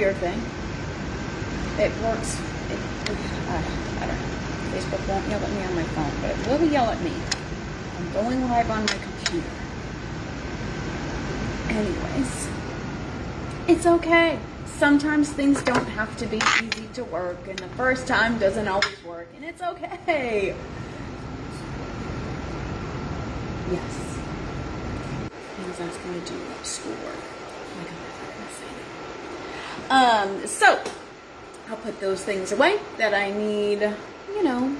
weird thing. It works. It, uh, I don't know. Facebook won't yell at me on my phone, but it will yell at me. I'm going live on my computer. Anyways, it's okay. Sometimes things don't have to be easy to work, and the first time doesn't always work, and it's okay. Yes. Things I was going to do schoolwork. Um, so I'll put those things away that I need, you know,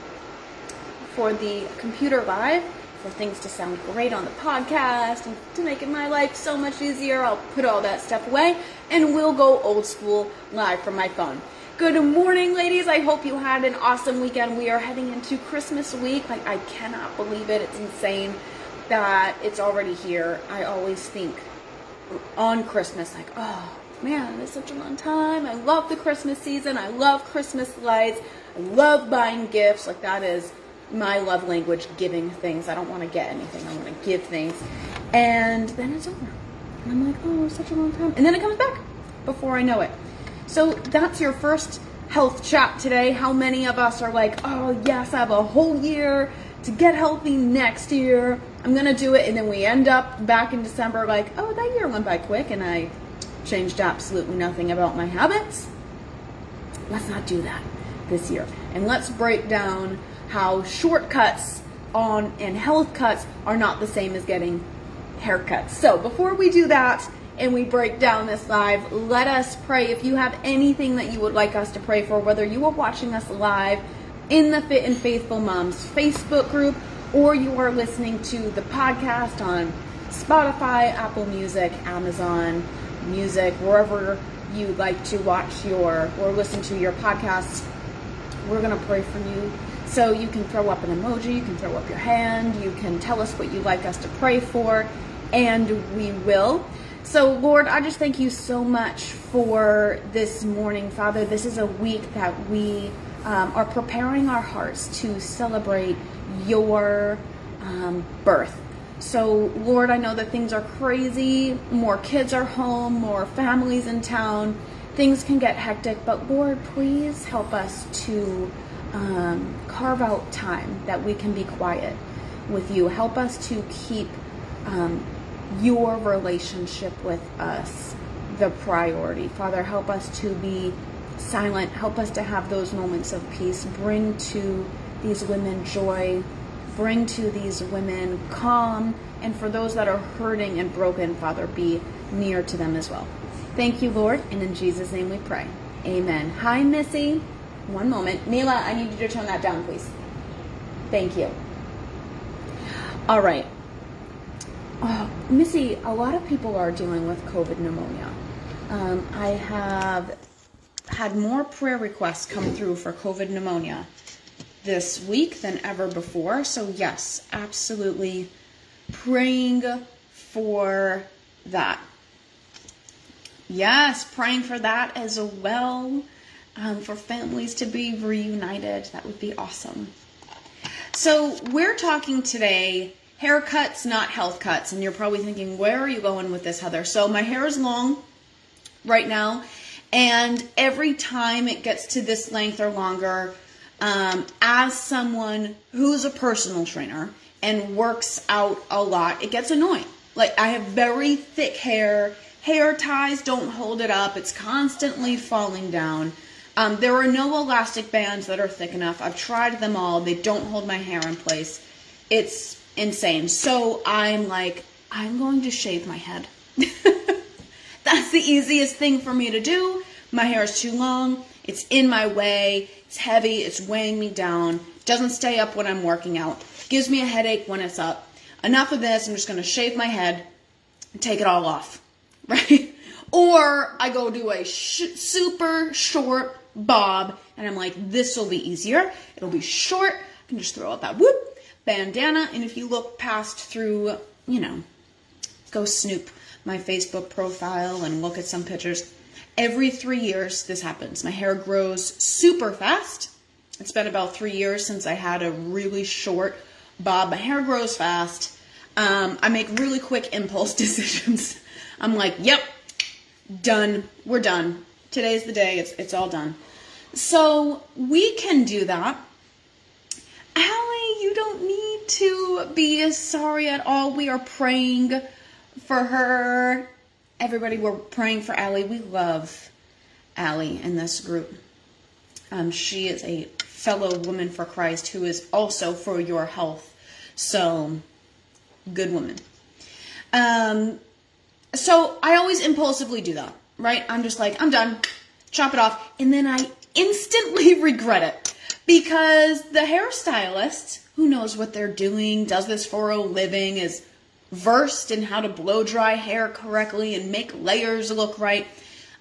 for the computer live, for things to sound great on the podcast, and to make it my life so much easier. I'll put all that stuff away, and we'll go old school live from my phone. Good morning, ladies. I hope you had an awesome weekend. We are heading into Christmas week. Like, I cannot believe it. It's insane that it's already here. I always think on Christmas, like, oh man, it's such a long time. I love the Christmas season. I love Christmas lights. I love buying gifts. Like, that is my love language, giving things. I don't want to get anything, I want to give things. And then it's over. And I'm like, oh, such a long time. And then it comes back before I know it. So that's your first health chat today. How many of us are like, oh, yes, I have a whole year to get healthy next year. I'm going to do it. And then we end up back in December like, oh, that year went by quick and I changed absolutely nothing about my habits. Let's not do that this year. And let's break down how shortcuts on and health cuts are not the same as getting haircuts. So before we do that, and we break down this live, let us pray. If you have anything that you would like us to pray for, whether you are watching us live in the Fit and Faithful Moms Facebook group or you are listening to the podcast on Spotify, Apple Music, Amazon Music, wherever you like to watch your or listen to your podcasts, we're going to pray for you. So you can throw up an emoji, you can throw up your hand, you can tell us what you'd like us to pray for, and we will. So, Lord, I just thank you so much for this morning, Father. This is a week that we um, are preparing our hearts to celebrate your um, birth. So, Lord, I know that things are crazy. More kids are home, more families in town. Things can get hectic, but Lord, please help us to um, carve out time that we can be quiet with you. Help us to keep um, your relationship with us the priority. Father, help us to be silent. Help us to have those moments of peace. Bring to these women joy. Bring to these women calm. And for those that are hurting and broken, Father, be near to them as well. Thank you, Lord. And in Jesus' name we pray. Amen. Hi, Missy. One moment. Mila, I need you to turn that down, please. Thank you. All right. Oh, Missy, a lot of people are dealing with COVID pneumonia. Um, I have had more prayer requests come through for COVID pneumonia this week than ever before. So, yes, absolutely praying for that. Yes, praying for that as well. Um, for families to be reunited. That would be awesome. So, we're talking today haircuts, not health cuts. And you're probably thinking, where are you going with this, Heather? So, my hair is long right now. And every time it gets to this length or longer, um, as someone who's a personal trainer and works out a lot, it gets annoying. Like, I have very thick hair. Hair ties don't hold it up. It's constantly falling down. Um, there are no elastic bands that are thick enough. I've tried them all. They don't hold my hair in place. It's insane. So I'm like, I'm going to shave my head. That's the easiest thing for me to do. My hair is too long. It's in my way. It's heavy. It's weighing me down. Doesn't stay up when I'm working out. Gives me a headache when it's up. Enough of this. I'm just going to shave my head and take it all off. Right? Or I go do a sh- super short bob and I'm like, this will be easier. It'll be short. I can just throw out that whoop bandana. And if you look past through, you know, go snoop my Facebook profile and look at some pictures. Every three years, this happens. My hair grows super fast. It's been about three years since I had a really short bob. My hair grows fast. Um, I make really quick impulse decisions. I'm like, yep, done. We're done. Today's the day. It's it's all done. So we can do that. Allie, you don't need to be sorry at all. We are praying for her. Everybody, we're praying for Allie. We love Allie in this group. Um, she is a fellow woman for Christ who is also for your health. So, good woman. Um, so I always impulsively do that, right? I'm just like, I'm done, chop it off, and then I instantly regret it because the hairstylist, who knows what they're doing, does this for a living, is versed in how to blow dry hair correctly and make layers look right.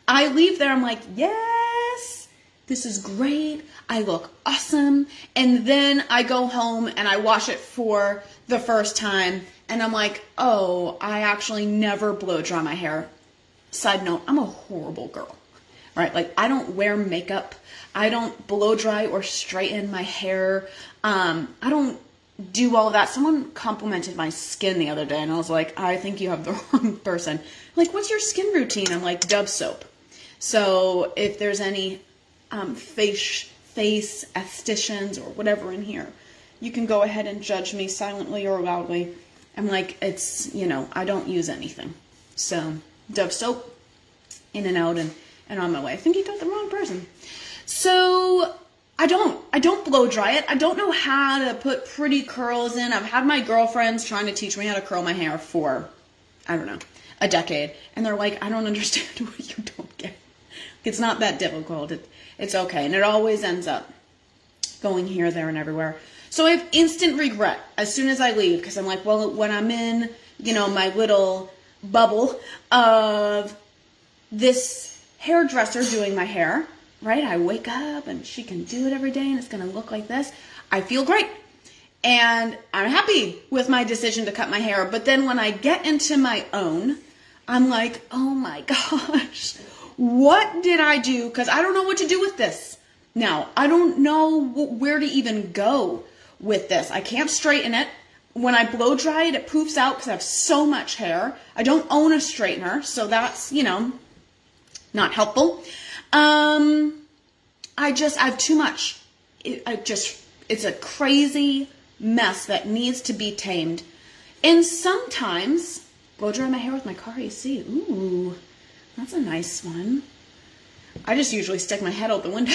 I leave there, I'm like, yes, this is great. I look awesome. And then I go home and I wash it for the first time. And I'm like, oh, I actually never blow dry my hair. Side note, I'm a horrible girl, right? Like, I don't wear makeup. I don't blow dry or straighten my hair. Um, I don't do all of that. Someone complimented my skin the other day, and I was like, I think you have the wrong person. Like, what's your skin routine? I'm like, Dove soap. So if there's any um, face face estheticians or whatever in here, you can go ahead and judge me silently or loudly. I'm like, it's you know, I don't use anything. So Dove soap, in and out, and and on my way. I think you got the wrong person. So I don't. I don't blow dry it. I don't know how to put pretty curls in. I've had my girlfriends trying to teach me how to curl my hair for, I don't know, a decade. And they're like, I don't understand what you don't get. It's not that difficult. It, it's okay. And it always ends up going here, there, and everywhere. So I have instant regret as soon as I leave because I'm like, well, when I'm in, you know, my little bubble of this hairdresser doing my hair, right? I wake up and she can do it every day and it's going to look like this. I feel great. And I'm happy with my decision to cut my hair. But then when I get into my own, I'm like, oh my gosh, what did I do? Because I don't know what to do with this. Now, I don't know where to even go with this. I can't straighten it. When I blow dry it, it poofs out because I have so much hair. I don't own a straightener, so that's, you know, not helpful. Um, I just, I have too much. It, I just, it's a crazy mess that needs to be tamed. And sometimes, blow dry my hair with my car AC. Ooh, that's a nice one. I just usually stick my head out the window.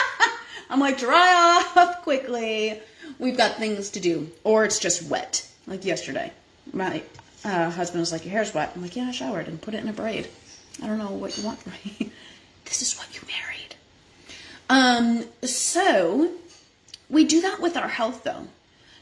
I'm like, dry off quickly. We've got things to do. Or it's just wet, like yesterday. My uh, husband was like, your hair's wet. I'm like, yeah, I showered and put it in a braid. I don't know what you want from me. This is what you married. Um, so we do that with our health though,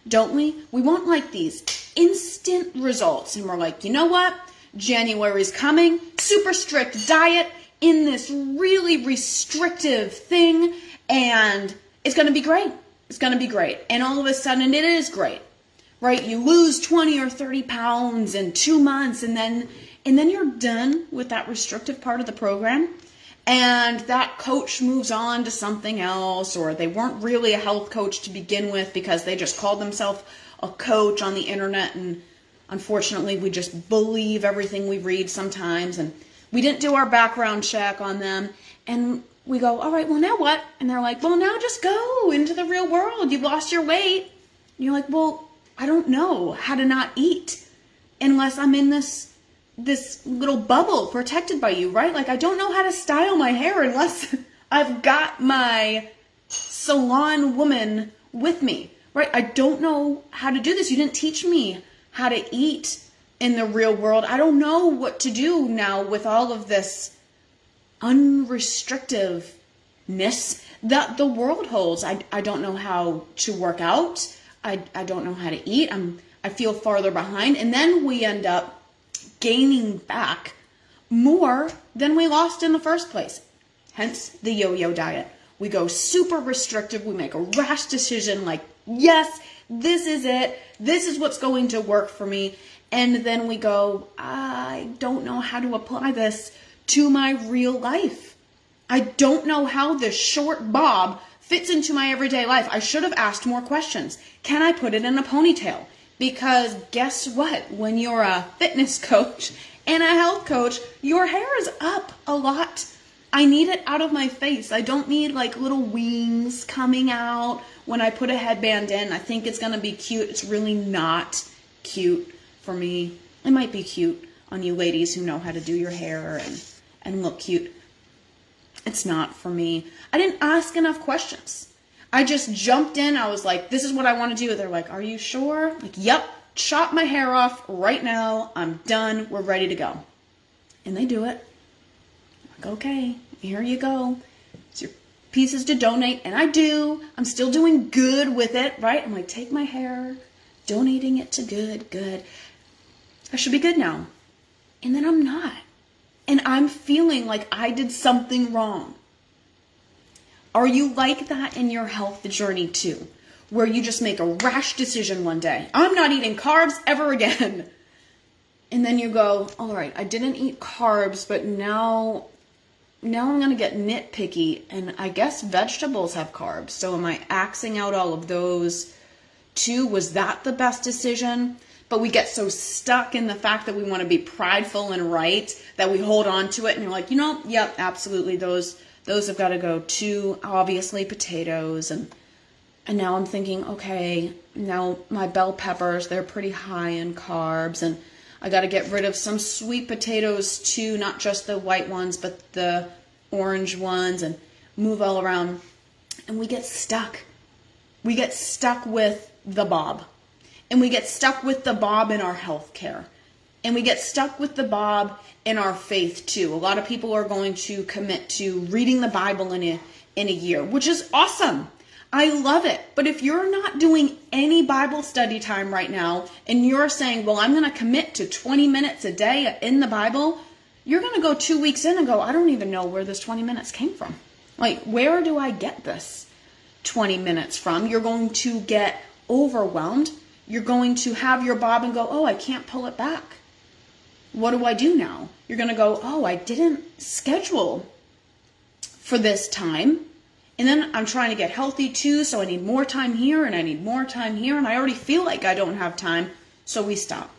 don't we? We want like these instant results and we're like, you know what? January's coming, super strict diet in this really restrictive thing and it's to be great. It's to be great. And all of a sudden it is great. Right? You lose 20 or 30 pounds in 2 months and then and then you're done with that restrictive part of the program and that coach moves on to something else or they weren't really a health coach to begin with because they just called themselves a coach on the internet. And unfortunately we just believe everything we read sometimes. And we didn't do our background check on them. And we go all right well now what? And they're like well now just go into the real world. You've lost your weight. And you're like well i don't know how to not eat unless i'm in this this little bubble protected by you, right? Like I don't know how to style my hair unless I've got my salon woman with me, right? I don't know how to do this. You didn't teach me how to eat in the real world. I don't know what to do now with all of this unrestrictiveness that the world holds. I, I don't know how to work out. I, I don't know how to eat. I'm I feel farther behind. And then we end up gaining back more than we lost in the first place. Hence the yo yo diet. We go super restrictive. We make a rash decision like, yes, this is it. This is what's going to work for me. And then we go, I don't know how to apply this to my real life. I don't know how this short bob fits into my everyday life. I should have asked more questions. Can I put it in a ponytail? Because guess what? When you're a fitness coach and a health coach, your hair is up a lot I need it out of my face. I don't need like little wings coming out when I put a headband in. I think it's going to be cute. It's really not cute for me. It might be cute on you ladies who know how to do your hair and, and look cute. It's not for me. I didn't ask enough questions. I just jumped in. I was like, this is what I want to do. They're like, are you sure? Like, yep, chop my hair off right now. I'm done. We're ready to go. And they do it. I'm like, okay, here you go. It's your pieces to donate. And I do. I'm still doing good with it, right? I'm like, take my hair, donating it to good, good. I should be good now. And then I'm not. And I'm feeling like I did something wrong. Are you like that in your health journey too? Where you just make a rash decision one day. I'm not eating carbs ever again. And then you go, all right, I didn't eat carbs, but now now I'm going to get nitpicky and I guess vegetables have carbs. So am I axing out all of those too? Was that the best decision? But we get so stuck in the fact that we want to be prideful and right that we hold on to it and you're like, you know, yep, absolutely those those have got to go too. Obviously potatoes and and now I'm thinking, okay, now my bell peppers, they're pretty high in carbs and I got to get rid of some sweet potatoes too, not just the white ones, but the orange ones and move all around. And we get stuck. We get stuck with the bob. And we get stuck with the bob in our health care. And we get stuck with the bob in our faith too. A lot of people are going to commit to reading the Bible in a in a year, which is awesome. I love it. But if you're not doing any Bible study time right now and you're saying, well, I'm going to commit to 20 minutes a day in the Bible, you're going to go two weeks in and go, I don't even know where this 20 minutes came from. Like, where do I get this 20 minutes from? You're going to get overwhelmed. You're going to have your bob and go, oh, I can't pull it back. What do I do now? You're going to go, oh, I didn't schedule for this time and then I'm trying to get healthy too, so I need more time here and I need more time here, and I already feel like I don't have time, so we stop.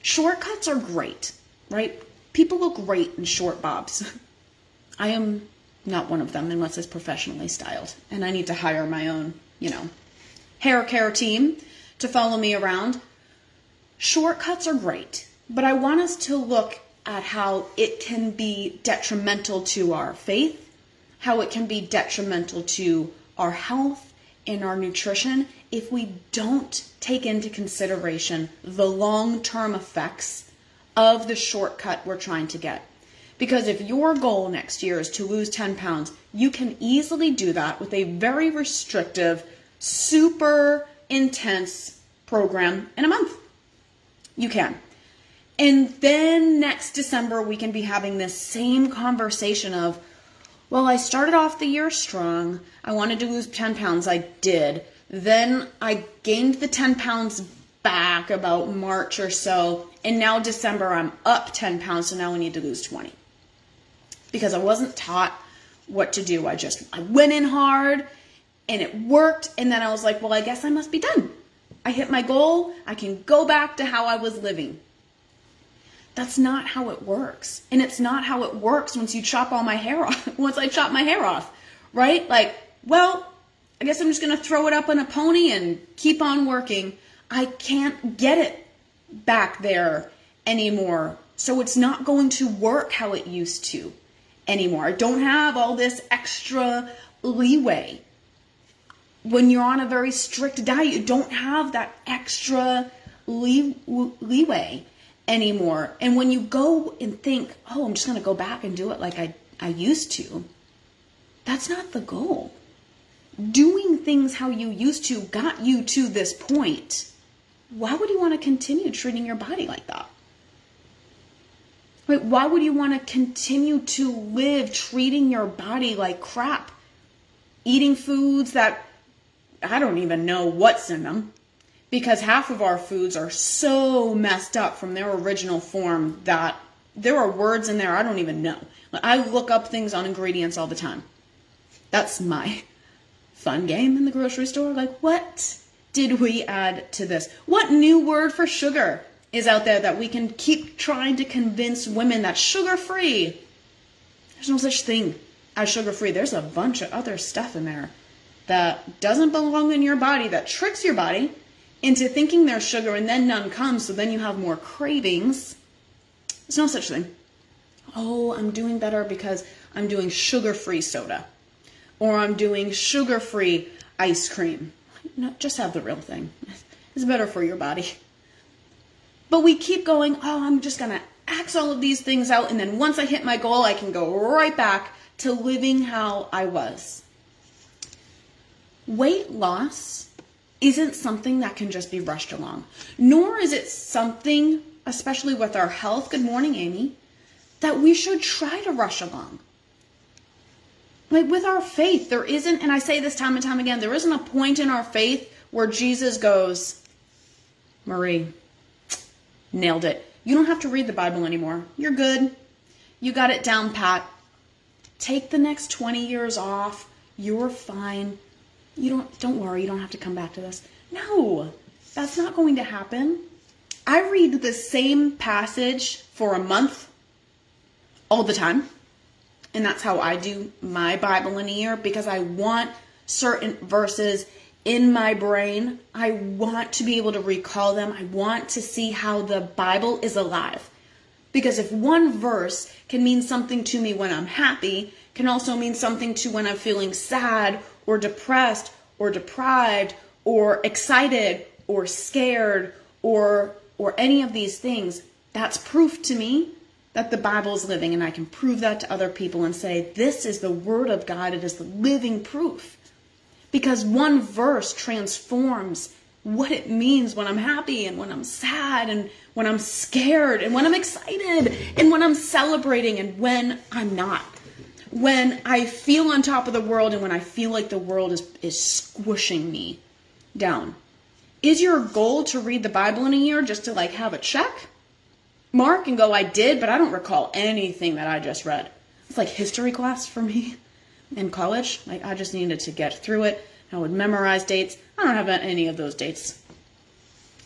Shortcuts are great, right? People look great in short bobs. I am not one of them unless it's professionally styled, and I need to hire my own, you know, hair care team to follow me around. Shortcuts are great, but I want us to look at how it can be detrimental to our faith how it can be detrimental to our health and our nutrition if we don't take into consideration the long term effects of the shortcut we're trying to get. Because if your goal next year is to lose 10 pounds, you can easily do that with a very restrictive, super intense program in a month. You can. And then next December, we can be having this same conversation of, well, I started off the year strong. I wanted to lose 10 pounds. I did. Then I gained the 10 pounds back about March or so. And now December, I'm up 10 pounds. So now we need to lose 20. Because I wasn't taught what to do. I just, I went in hard and it worked. And then I was like, well, I guess I must be done. I hit my goal. I can go back to how I was living. That's not how it works. And it's not how it works once you chop all my hair off, once I chop my hair off, right? Like, well, I guess I'm just going to throw it up on a pony and keep on working. I can't get it back there anymore. So it's not going to work how it used to anymore. I don't have all this extra leeway. When you're on a very strict diet, you don't have that extra lee- leeway anymore. And when you go and think, oh, I'm just going to go back and do it like I, I used to, that's not the goal. Doing things how you used to got you to this point. Why would you want to continue treating your body like that? Like, why would you want to continue to live treating your body like crap? Eating foods that I don't even know what's in them because half of our foods are so messed up from their original form that there are words in there I don't even know. I look up things on ingredients all the time. That's my fun game in the grocery store. Like, what did we add to this? What new word for sugar is out there that we can keep trying to convince women that sugar free? There's no such thing as sugar free. There's a bunch of other stuff in there that doesn't belong in your body that tricks your body into thinking there's sugar and then none comes, so then you have more cravings. There's no such thing. Oh, I'm doing better because I'm doing sugar free soda or I'm doing sugar free ice cream. No, just have the real thing. It's better for your body. But we keep going, oh, I'm just going to axe all of these things out, and then once I hit my goal, I can go right back to living how I was. Weight loss isn't something that can just be rushed along, nor is it something, especially with our health, good morning, Amy, that we should try to rush along. Like with our faith, there isn't, and I say this time and time again, there isn't a point in our faith where Jesus goes, Marie, nailed it. You don't have to read the Bible anymore. You're good. You got it down pat. Take the next 20 years off. You're fine. You don't don't worry, you don't have to come back to this. No. That's not going to happen. I read the same passage for a month all the time. And that's how I do my Bible in a year because I want certain verses in my brain. I want to be able to recall them. I want to see how the Bible is alive. Because if one verse can mean something to me when I'm happy, can also mean something to when I'm feeling sad or depressed or deprived or excited or scared or or any of these things, that's proof to me that the Bible is living and I can prove that to other people and say this is the word of God, it is the living proof because one verse transforms what it means when I'm happy and when I'm sad and when I'm scared and when I'm excited and when I'm celebrating and when I'm not. When I feel on top of the world and when I feel like the world is, is squishing me down. Is your goal to read the Bible in a year just to like have a check mark and go, I did, but I don't recall anything that I just read? It's like history class for me in college. Like I just needed to get through it. I would memorize dates. I don't have any of those dates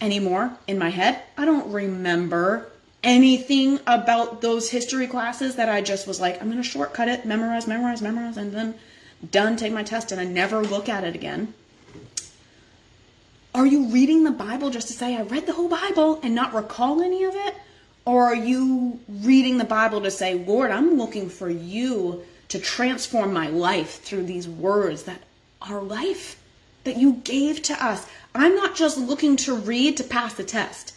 anymore in my head. I don't remember anything about those history classes that I just was like, I'm going to shortcut it, memorize, memorize, memorize, and then done, take my test, and I never look at it again. Are you reading the Bible just to say, I read the whole Bible and not recall any of it? Or are you reading the Bible to say, Lord, I'm looking for you to transform my life through these words that are life that you gave to us. I'm not just looking to read to pass the test.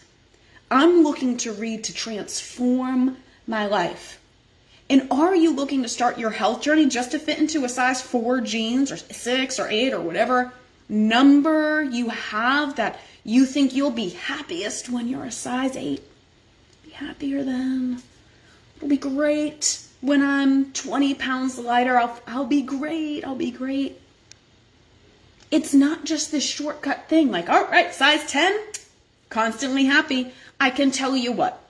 I'm looking to read to transform my life. And are you looking to start your health journey just to fit into a size 4 jeans or 6 or 8 or whatever number you have that you think you'll be happiest when you're a size 8? Be happier then. It'll be great when I'm 20 pounds lighter, I'll, I'll be great, I'll be great. It's not just this shortcut thing like, all right, size 10, constantly happy. I can tell you what,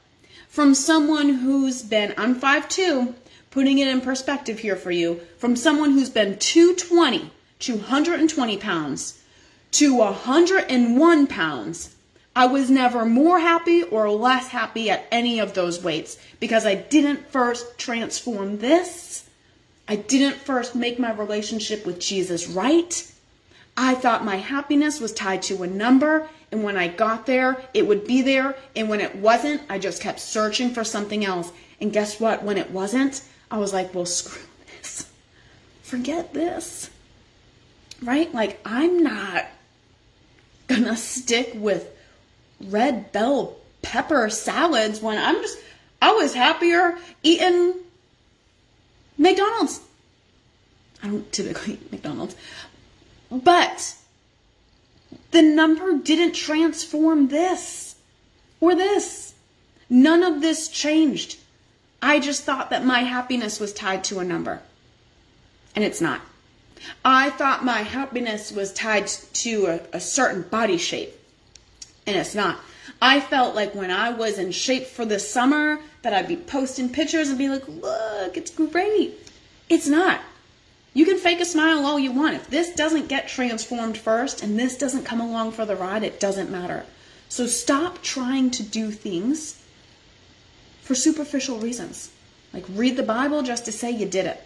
from someone who's been, I'm 5'2, putting it in perspective here for you, from someone who's been 220, 220 pounds to 101 pounds I was never more happy or less happy at any of those weights because I didn't first transform this. I didn't first make my relationship with Jesus right. I thought my happiness was tied to a number, and when I got there, it would be there, and when it wasn't, I just kept searching for something else. And guess what? When it wasn't, I was like, well, screw this. Forget this. Right? Like, I'm not gonna stick with red bell pepper salads when I'm just, I was happier eating McDonald's. I don't typically eat McDonald's. But the number didn't transform this or this. None of this changed. I just thought that my happiness was tied to a number. And it's not. I thought my happiness was tied to a, a certain body shape and it's not. I felt like when I was in shape for the summer that I'd be posting pictures and be like, look, it's great. It's not. You can fake a smile all you want. If this doesn't get transformed first and this doesn't come along for the ride, it doesn't matter. So stop trying to do things for superficial reasons. Like, read the Bible just to say you did it.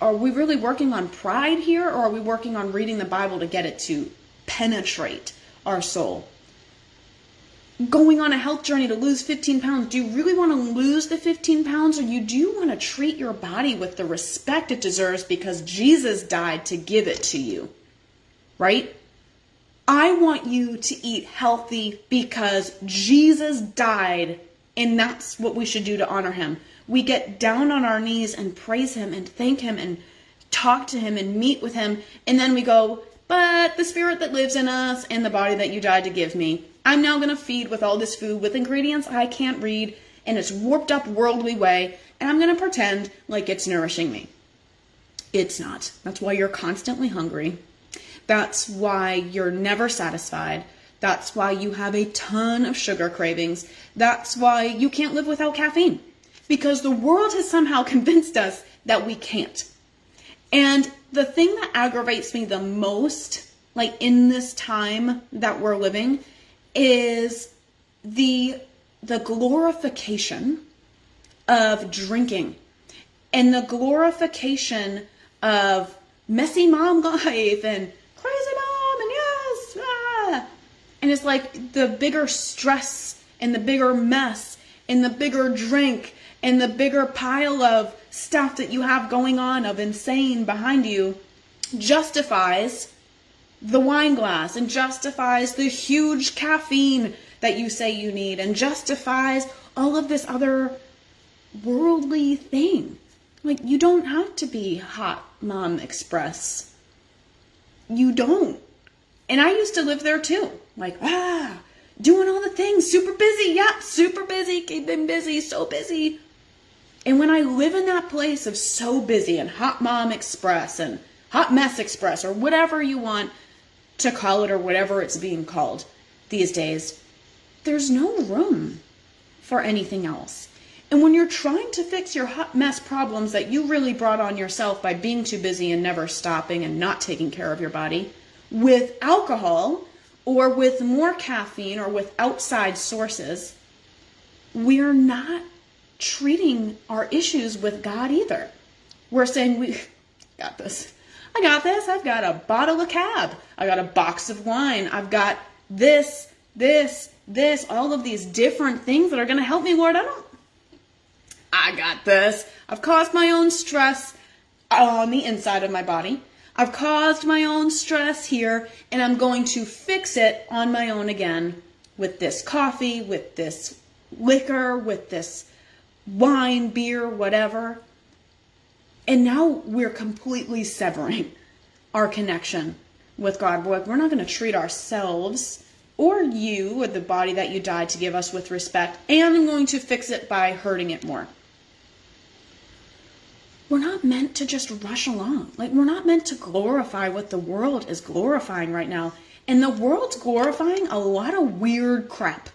Are we really working on pride here, or are we working on reading the Bible to get it to penetrate our soul? Going on a health journey to lose 15 pounds, do you really want to lose the 15 pounds, or you do you want to treat your body with the respect it deserves because Jesus died to give it to you? Right? I want you to eat healthy because Jesus died, and that's what we should do to honor him we get down on our knees and praise Him and thank Him and talk to Him and meet with Him. And then we go, but the spirit that lives in us and the body that you died to give me, I'm now going to feed with all this food with ingredients I can't read in its warped up worldly way, and I'm going to pretend like it's nourishing me. It's not. That's why you're constantly hungry. That's why you're never satisfied. That's why you have a ton of sugar cravings. That's why you can't live without caffeine because the world has somehow convinced us that we can't. And the thing that aggravates me the most, like in this time that we're living, is the the glorification of drinking and the glorification of messy mom life and crazy mom and yes ah. and it's like the bigger stress and the bigger mess and the bigger drink and the bigger pile of stuff that you have going on of insane behind you justifies the wine glass and justifies the huge caffeine that you say you need and justifies all of this other worldly thing. Like, you don't have to be hot mom express. You don't. And I used to live there too. Like, ah, doing all the things, super busy. Yep, super busy, Keep keeping busy, so busy. And when I live in that place of so busy and hot mom express and hot mess express or whatever you want to call it or whatever it's being called these days, there's no room for anything else. And when you're trying to fix your hot mess problems that you really brought on yourself by being too busy and never stopping and not taking care of your body with alcohol or with more caffeine or with outside sources, we're not treating our issues with God either. We're saying, We got this. I got this. I've got a bottle of cab. I got a box of wine. I've got this, this, this, all of these different things that are going to help me. I don't. I got this. I've caused my own stress on the inside of my body. I've caused my own stress here, and I'm going to fix it on my own again with this coffee, with this liquor, with this wine, beer, whatever. And now we're completely severing our connection with God. We're not going to treat ourselves or you or the body that you died to give us with respect, and I'm going to fix it by hurting it more. We're not meant to just rush along. Like, we're not meant to glorify what the world is glorifying right now. And the world's glorifying a lot of weird crap.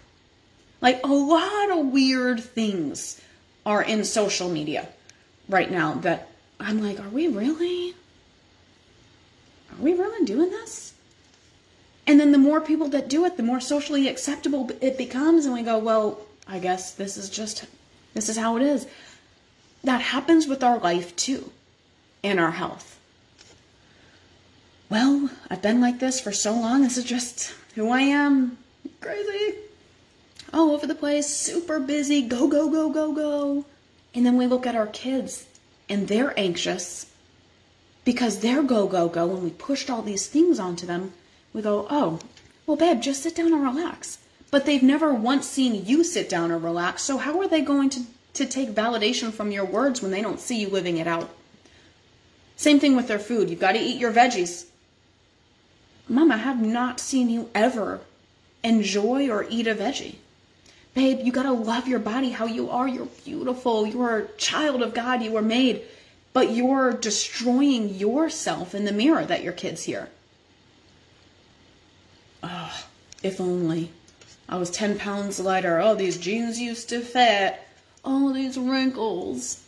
Like, a lot of weird things are in social media right now that I'm like, are we really? Are we really doing this? And then the more people that do it, the more socially acceptable it becomes. And we go, well, I guess this is just, this is how it is. That happens with our life too, and our health. Well, I've been like this for so long. This is just who I am. Crazy all over the place, super busy, go, go, go, go, go. And then we look at our kids and they're anxious because they're go, go, go. When we pushed all these things onto them. We go, oh, well, babe, just sit down and relax. But they've never once seen you sit down and relax. So how are they going to, to take validation from your words when they don't see you living it out? Same thing with their food. You've got to eat your veggies. Mom, I have not seen you ever enjoy or eat a veggie. Babe, you got to love your body how you are. You're beautiful. You're a child of God. You were made. But you're destroying yourself in the mirror that your kids hear. Oh, if only. I was 10 pounds lighter. Oh, these jeans used to fit. Oh, these wrinkles.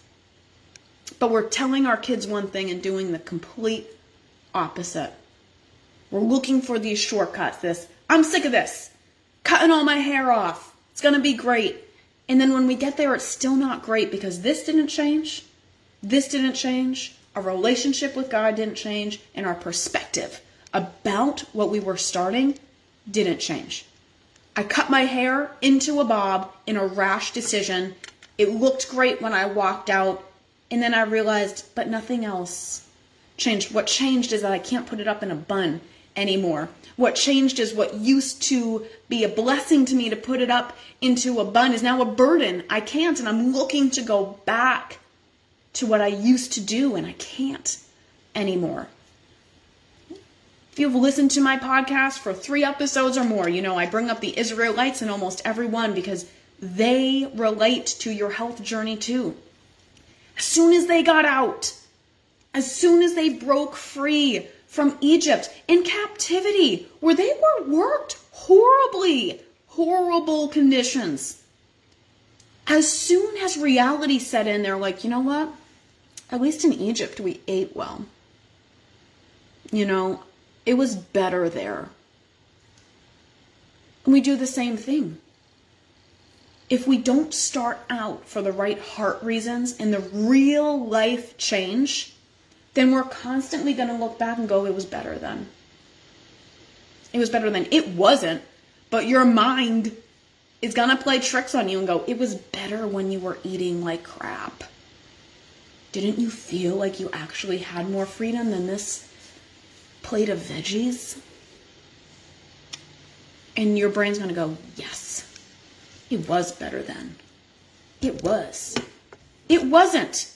But we're telling our kids one thing and doing the complete opposite. We're looking for these shortcuts. This, I'm sick of this. Cutting all my hair off. It's going to be great. And then when we get there, it's still not great because this didn't change, this didn't change, our relationship with God didn't change, and our perspective about what we were starting didn't change. I cut my hair into a bob in a rash decision. It looked great when I walked out, and then I realized, but nothing else changed. What changed is that I can't put it up in a bun anymore. What changed is what used to be a blessing to me to put it up into a bun is now a burden. I can't, and I'm looking to go back to what I used to do, and I can't anymore. If you've listened to my podcast for three episodes or more, you know I bring up the Israelites in almost every one because they relate to your health journey too. As soon as they got out, as soon as they broke free from Egypt in captivity, where they were worked horribly, horrible conditions. As soon as reality set in, they're like, you know what? At least in Egypt, we ate well. You know, it was better there. And we do the same thing. If we don't start out for the right heart reasons and the real life change, then we're constantly going to look back and go, it was better then. It was better than it wasn't, but your mind is going to play tricks on you and go, it was better when you were eating like crap. Didn't you feel like you actually had more freedom than this plate of veggies? And your brain's going to go, yes, it was better then. It was. It wasn't.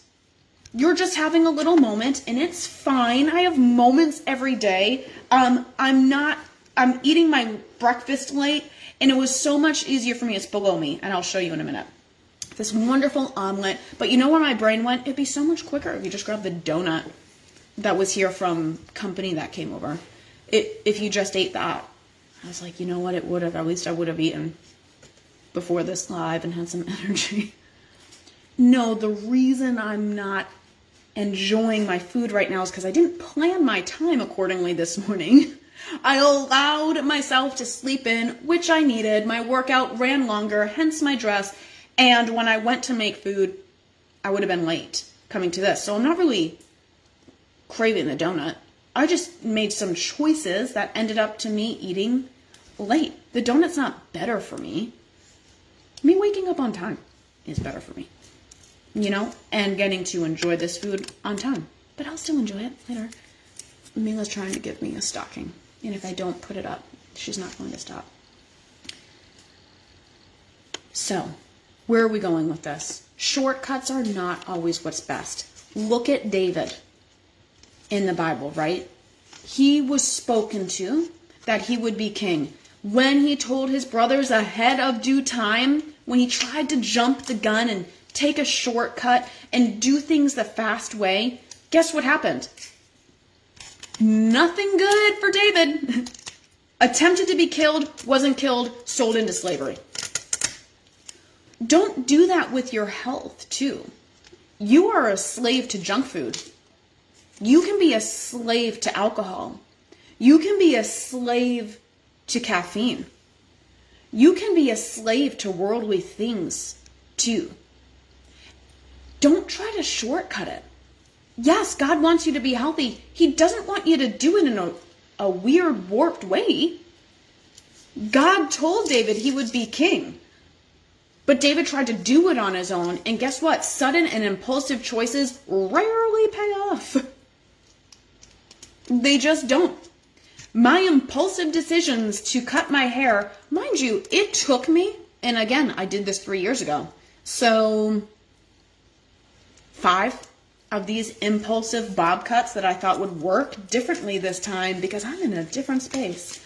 You're just having a little moment and it's fine. I have moments every day. Um, I'm not, I'm eating my breakfast late and it was so much easier for me. It's below me and I'll show you in a minute. This wonderful omelet. But you know where my brain went? It'd be so much quicker if you just grabbed the donut that was here from company that came over. It, if you just ate that. I was like, you know what? It would have, at least I would have eaten before this live and had some energy. No, the reason I'm not enjoying my food right now is because I didn't plan my time accordingly this morning. I allowed myself to sleep in, which I needed. My workout ran longer, hence my dress. And when I went to make food, I would have been late coming to this. So I'm not really craving the donut. I just made some choices that ended up to me eating late. The donut's not better for me. Me waking up on time is better for me you know, and getting to enjoy this food on time. But I'll still enjoy it later. Mila's trying to give me a stocking, and if I don't put it up, she's not going to stop. So, where are we going with this? Shortcuts are not always what's best. Look at David in the Bible, right? He was spoken to that he would be king. When he told his brothers ahead of due time, when he tried to jump the gun and take a shortcut and do things the fast way, guess what happened? Nothing good for David. Attempted to be killed, wasn't killed, sold into slavery. Don't do that with your health, too. You are a slave to junk food. You can be a slave to alcohol. You can be a slave to caffeine. You can be a slave to worldly things, too. Don't try to shortcut it. Yes, God wants you to be healthy. He doesn't want you to do it in a, a weird, warped way. God told David he would be king. But David tried to do it on his own, and guess what? Sudden and impulsive choices rarely pay off. They just don't. My impulsive decisions to cut my hair, mind you, it took me, and again, I did this three years ago. So five of these impulsive bob cuts that I thought would work differently this time because I'm in a different space.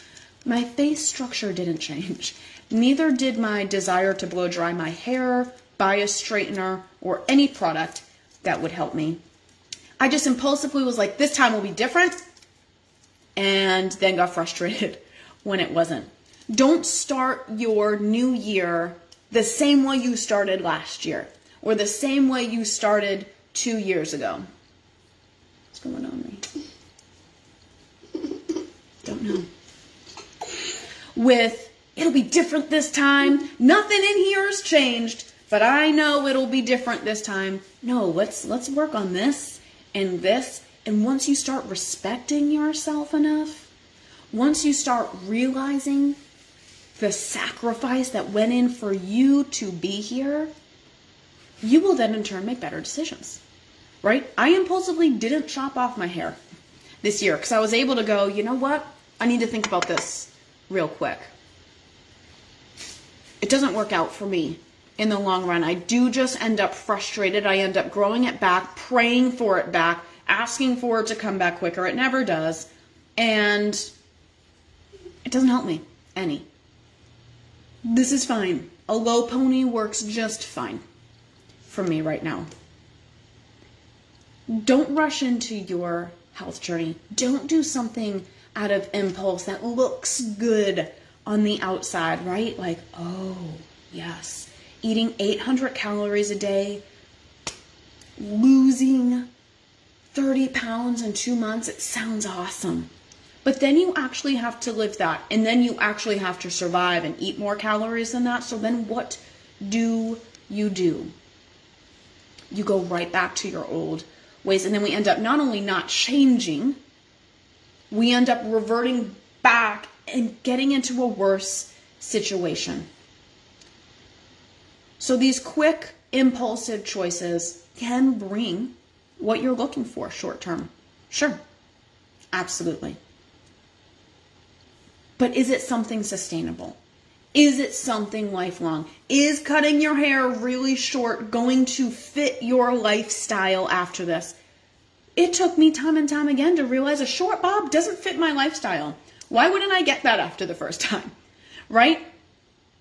My face structure didn't change. Neither did my desire to blow dry my hair, buy a straightener, or any product that would help me. I just impulsively was like, this time will be different, and then got frustrated when it wasn't. Don't start your new year the same way you started last year or the same way you started two years ago. What's going on me? Don't know. With it'll be different this time. Nothing in here has changed. but I know it'll be different this time. No, let's let's work on this and this. And once you start respecting yourself enough, once you start realizing the sacrifice that went in for you to be here, you will then in turn make better decisions. Right? I impulsively didn't chop off my hair this year because I was able to go, you know what? I need to think about this real quick. It doesn't work out for me in the long run. I do just end up frustrated. I end up growing it back, praying for it back, asking for it to come back quicker. It never does. And it doesn't help me any. This is fine. A low pony works just fine for me right now. Don't rush into your health journey. Don't do something out of impulse that looks good on the outside, right? Like, oh, yes, eating 800 calories a day, losing 30 pounds in two months, it sounds awesome. But then you actually have to live that. And then you actually have to survive and eat more calories than that. So then what do you do? You go right back to your old ways. And then we end up not only not changing, we end up reverting back and getting into a worse situation. So these quick, impulsive choices can bring what you're looking for short term. Sure, absolutely. But is it something sustainable? Is it something lifelong? Is cutting your hair really short going to fit your lifestyle after this? It took me time and time again to realize a short bob doesn't fit my lifestyle. Why wouldn't I get that after the first time? Right?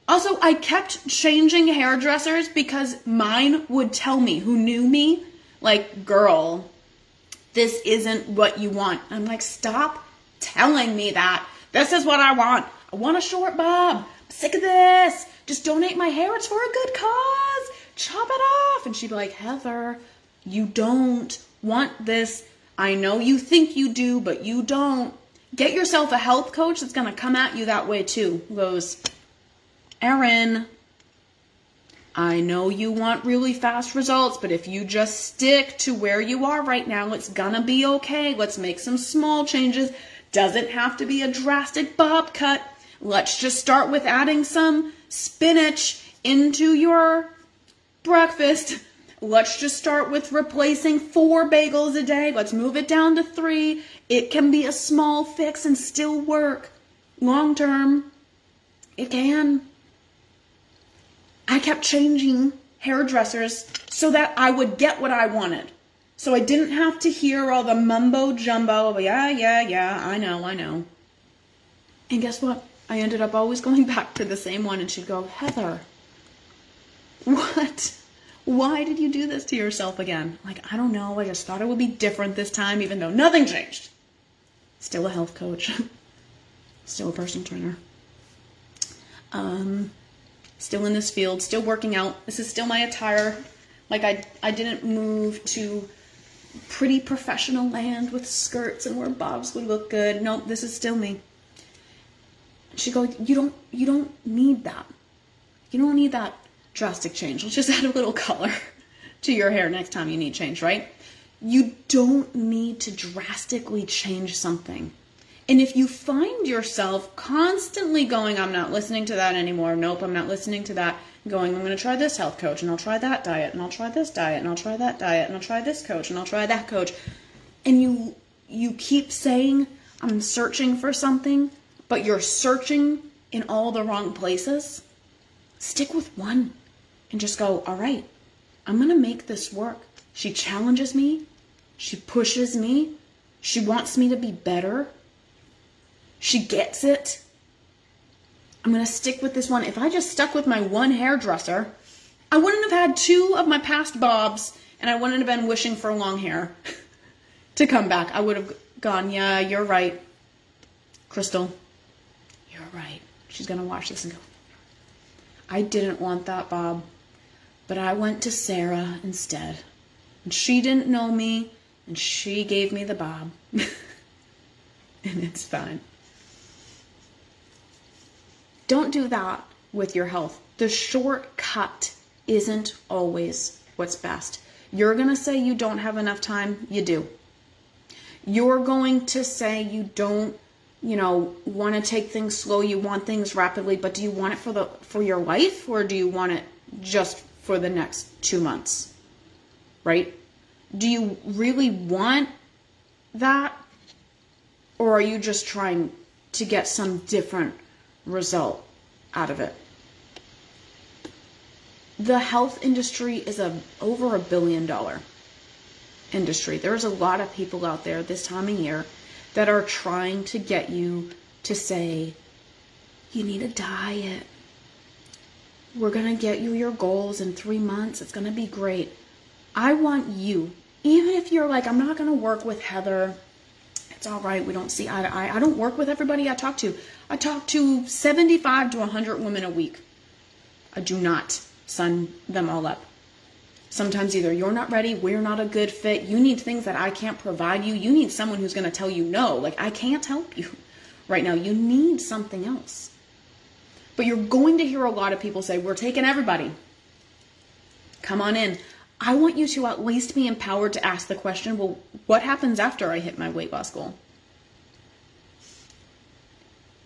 Also, I kept changing hairdressers because mine would tell me, who knew me, like, girl, this isn't what you want. I'm like, stop telling me that. This is what I want. I want a short bob. Sick of this. Just donate my hair. It's for a good cause. Chop it off. And she'd be like, Heather, you don't want this. I know you think you do, but you don't. Get yourself a health coach that's going to come at you that way too. goes, Erin, I know you want really fast results, but if you just stick to where you are right now, it's gonna be okay. Let's make some small changes doesn't have to be a drastic bob cut. Let's just start with adding some spinach into your breakfast. Let's just start with replacing four bagels a day. Let's move it down to three. It can be a small fix and still work. Long term, it can. I kept changing hairdressers so that I would get what I wanted. So I didn't have to hear all the mumbo jumbo yeah, yeah, yeah, I know, I know. And guess what? I ended up always going back to the same one, and she'd go, Heather, what? Why did you do this to yourself again? Like, I don't know. I just thought it would be different this time, even though nothing changed. Still a health coach, still a personal trainer. Um, still in this field, still working out. This is still my attire. Like I, I didn't move to pretty professional land with skirts and where bobs would look good. Nope, this is still me. She goes, you don't you don't need that. You don't need that drastic change. Let's just add a little color to your hair next time you need change, right? You don't need to drastically change something. And if you find yourself constantly going, I'm not listening to that anymore, nope, I'm not listening to that, going, I'm going to try this health coach, and I'll try that diet, and I'll try this diet, and I'll try that diet, and I'll try this coach, and I'll try that coach. And you you keep saying, I'm searching for something, but you're searching in all the wrong places. Stick with one and just go, all right, I'm going to make this work. She challenges me. She pushes me. She wants me to be better. She gets it. I'm going to stick with this one. If I just stuck with my one hairdresser, I wouldn't have had two of my past bobs and I wouldn't have been wishing for long hair to come back. I would have gone, yeah, you're right. Crystal, right. She's going to watch this and go, I didn't want that bob, but I went to Sarah instead. And she didn't know me and she gave me the bob. and it's fine. Don't do that with your health. The shortcut isn't always what's best. You're going to say you don't have enough time, you do. You're going to say you don't, you know, want to take things slow, you want things rapidly, but do you want it for the for your life or do you want it just for the next 2 months? Right? Do you really want that or are you just trying to get some different result out of it? The health industry is a over a billion dollar industry. There's a lot of people out there this time of year that are trying to get you to say, you need a diet. We're going to get you your goals in three months. It's going to be great. I want you, even if you're like, I'm not going to work with Heather. It's all right. We don't see eye to eye. I don't work with everybody I talk to. I talk to 75 to 100 women a week. I do not sign them all up. Sometimes either you're not ready, we're not a good fit, you need things that I can't provide you, you need someone who's going to tell you no. Like, I can't help you right now. You need something else. But you're going to hear a lot of people say, We're taking everybody. Come on in. I want you to at least be empowered to ask the question well, what happens after I hit my weight loss goal?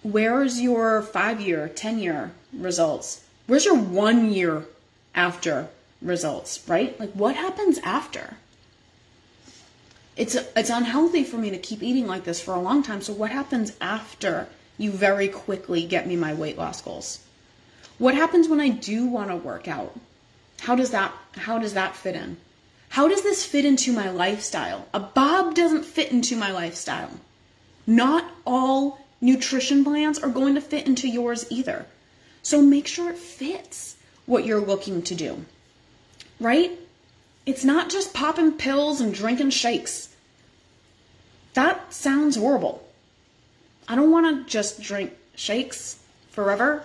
Where's your five year, 10 year results? Where's your one year after results, right? Like what happens after? It's it's unhealthy for me to keep eating like this for a long time. So what happens after you very quickly get me my weight loss goals? What happens when I do want to work out? How does that how does that fit in? How does this fit into my lifestyle? A bob doesn't fit into my lifestyle. Not all nutrition plans are going to fit into yours either. So make sure it fits what you're looking to do. Right? It's not just popping pills and drinking shakes. That sounds horrible. I don't want to just drink shakes forever.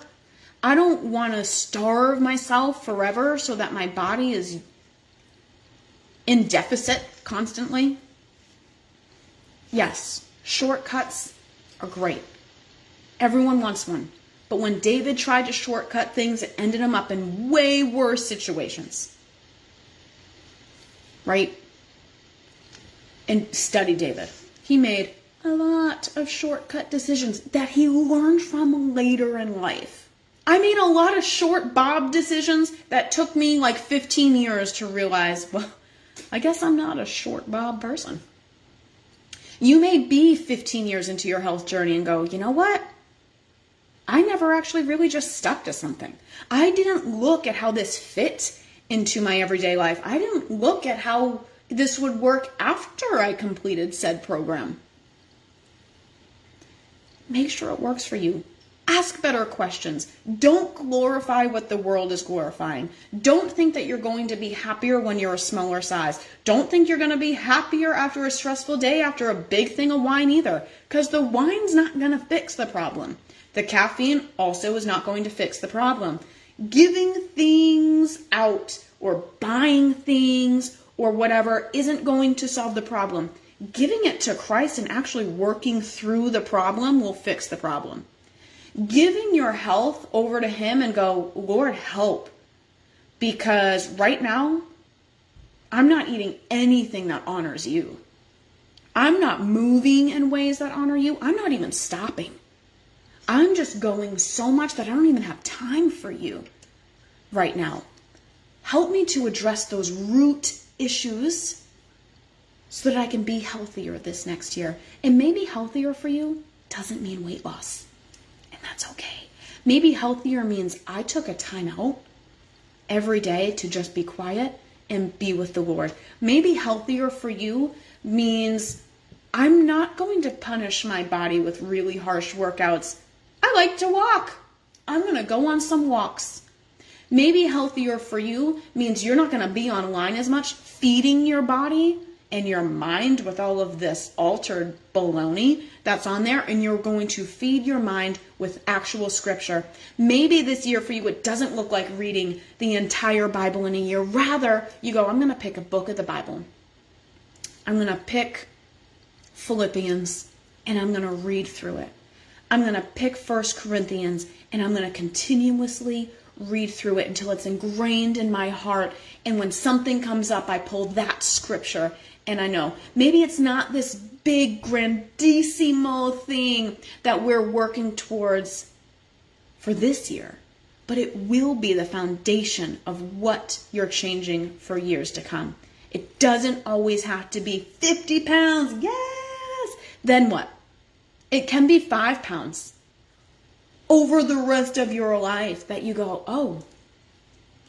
I don't want to starve myself forever so that my body is in deficit constantly. Yes, shortcuts are great. Everyone wants one. But when David tried to shortcut things, it ended him up in way worse situations. Right? And study David. He made a lot of shortcut decisions that he learned from later in life. I made a lot of short bob decisions that took me like 15 years to realize, well, I guess I'm not a short bob person. You may be 15 years into your health journey and go, you know what? I never actually really just stuck to something. I didn't look at how this fit into my everyday life. I didn't look at how this would work after I completed said program. Make sure it works for you. Ask better questions. Don't glorify what the world is glorifying. Don't think that you're going to be happier when you're a smaller size. Don't think you're going to be happier after a stressful day after a big thing of wine either, because the wine's not going to fix the problem. The caffeine also is not going to fix the problem. Giving things out or buying things or whatever isn't going to solve the problem. Giving it to Christ and actually working through the problem will fix the problem. Giving your health over to Him and go, Lord, help. Because right now, I'm not eating anything that honors you. I'm not moving in ways that honor you. I'm not even stopping. I'm just going so much that I don't even have time for you right now. Help me to address those root issues so that I can be healthier this next year. And maybe healthier for you doesn't mean weight loss. And that's okay. Maybe healthier means I took a time out every day to just be quiet and be with the Lord. Maybe healthier for you means I'm not going to punish my body with really harsh workouts I like to walk. I'm going to go on some walks. Maybe healthier for you means you're not going to be online as much, feeding your body and your mind with all of this altered baloney that's on there, and you're going to feed your mind with actual scripture. Maybe this year for you, it doesn't look like reading the entire Bible in a year. Rather, you go, I'm going to pick a book of the Bible. I'm going to pick Philippians and I'm going to read through it. I'm going to pick First Corinthians and I'm going to continuously read through it until it's ingrained in my heart. And when something comes up, I pull that scripture. And I know maybe it's not this big, grandissimo thing that we're working towards for this year, but it will be the foundation of what you're changing for years to come. It doesn't always have to be 50 pounds. Yes. Then what? It can be five pounds over the rest of your life that you go, oh,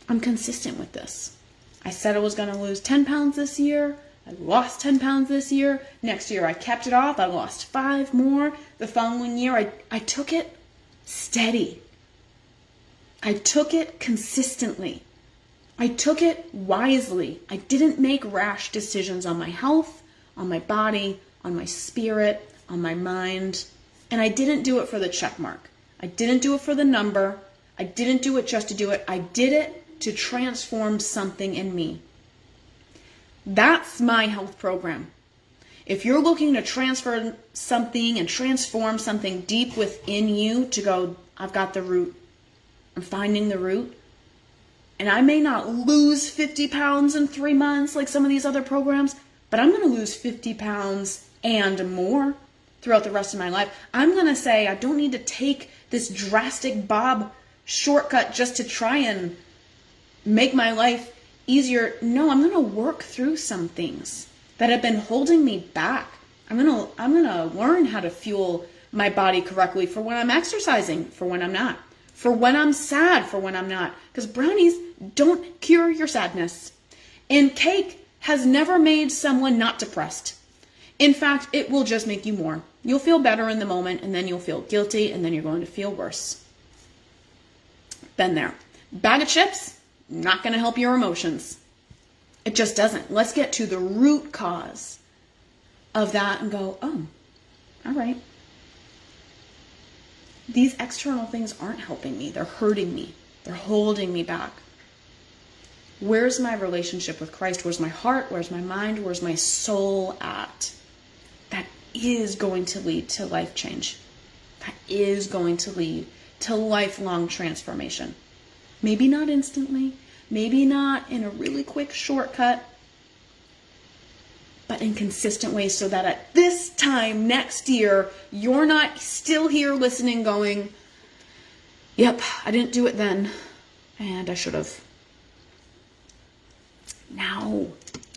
I'm consistent with this. I said I was going to lose 10 pounds this year. I lost 10 pounds this year. Next year I kept it off. I lost five more. The following year I, I took it steady. I took it consistently. I took it wisely. I didn't make rash decisions on my health, on my body, on my spirit, on my mind. And I didn't do it for the check mark. I didn't do it for the number. I didn't do it just to do it. I did it to transform something in me. That's my health program. If you're looking to transfer something and transform something deep within you to go, I've got the root, I'm finding the root, and I may not lose 50 pounds in three months like some of these other programs, but I'm going to lose 50 pounds and more throughout the rest of my life. I'm going to say I don't need to take this drastic Bob shortcut just to try and make my life easier. No, I'm going to work through some things that have been holding me back. I'm going to I'm going to learn how to fuel my body correctly for when I'm exercising, for when I'm not, for when I'm sad, for when I'm not. Because brownies don't cure your sadness. And cake has never made someone not depressed. In fact, it will just make you more. You'll feel better in the moment, and then you'll feel guilty, and then you're going to feel worse. Been there. Bag of chips, not going to help your emotions. It just doesn't. Let's get to the root cause of that and go, oh, all right. These external things aren't helping me. They're hurting me. They're holding me back. Where's my relationship with Christ? Where's my heart? Where's my mind? Where's my soul at? Is going to lead to life change. That is going to lead to lifelong transformation. Maybe not instantly, maybe not in a really quick shortcut, but in consistent ways so that at this time next year, you're not still here listening, going, Yep, I didn't do it then, and I should have. Now,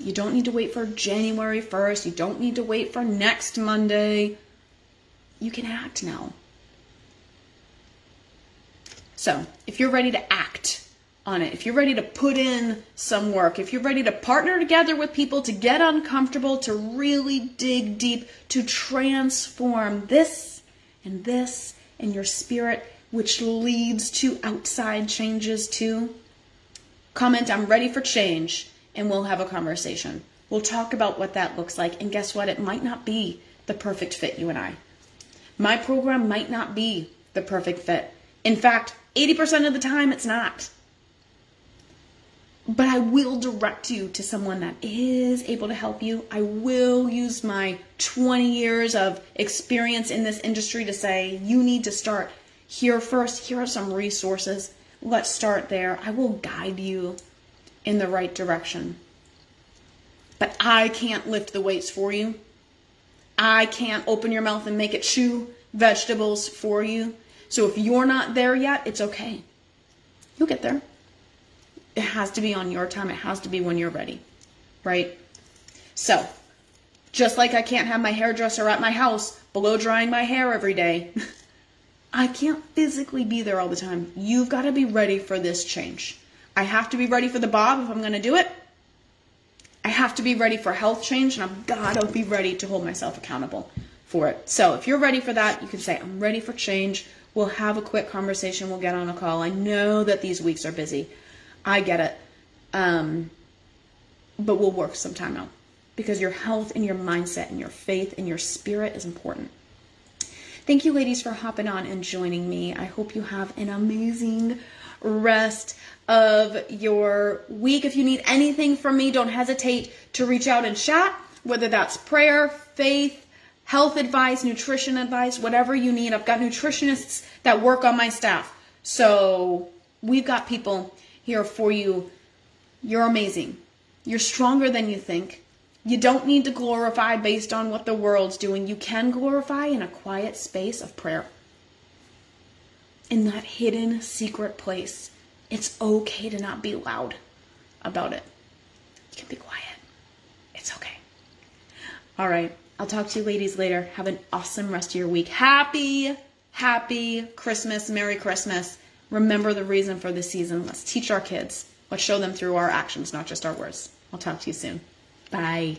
you don't need to wait for January 1st. You don't need to wait for next Monday. You can act now. So, if you're ready to act on it, if you're ready to put in some work, if you're ready to partner together with people to get uncomfortable, to really dig deep, to transform this and this in your spirit, which leads to outside changes too, comment, I'm ready for change, and we'll have a conversation. We'll talk about what that looks like. And guess what? It might not be the perfect fit, you and I. My program might not be the perfect fit. In fact, 80% of the time, it's not. But I will direct you to someone that is able to help you. I will use my 20 years of experience in this industry to say, you need to start here first. Here are some resources. Let's start there. I will guide you in the right direction. But I can't lift the weights for you. I can't open your mouth and make it chew vegetables for you. So if you're not there yet, it's okay. You'll get there. It has to be on your time. It has to be when you're ready, right? So, just like I can't have my hairdresser at my house blow drying my hair every day, I can't physically be there all the time. You've got to be ready for this change. I have to be ready for the bob if I'm going to do it. I have to be ready for health change, and I've got to be ready to hold myself accountable for it. So if you're ready for that, you can say, I'm ready for change. We'll have a quick conversation. We'll get on a call. I know that these weeks are busy. I get it. Um, but we'll work some time out because your health and your mindset and your faith and your spirit is important. Thank you, ladies, for hopping on and joining me. I hope you have an amazing rest of your week. If you need anything from me, don't hesitate to reach out and chat, whether that's prayer, faith, health advice, nutrition advice, whatever you need. I've got nutritionists that work on my staff. So We've got people here for you. You're amazing. You're stronger than you think. You don't need to glorify based on what the world's doing. You can glorify in a quiet space of prayer. In that hidden secret place. It's okay to not be loud about it. You can be quiet. It's okay. All right. I'll talk to you ladies later. Have an awesome rest of your week. Happy, happy Christmas. Merry Christmas. Remember the reason for this season. Let's teach our kids. Let's show them through our actions, not just our words. I'll talk to you soon. Bye.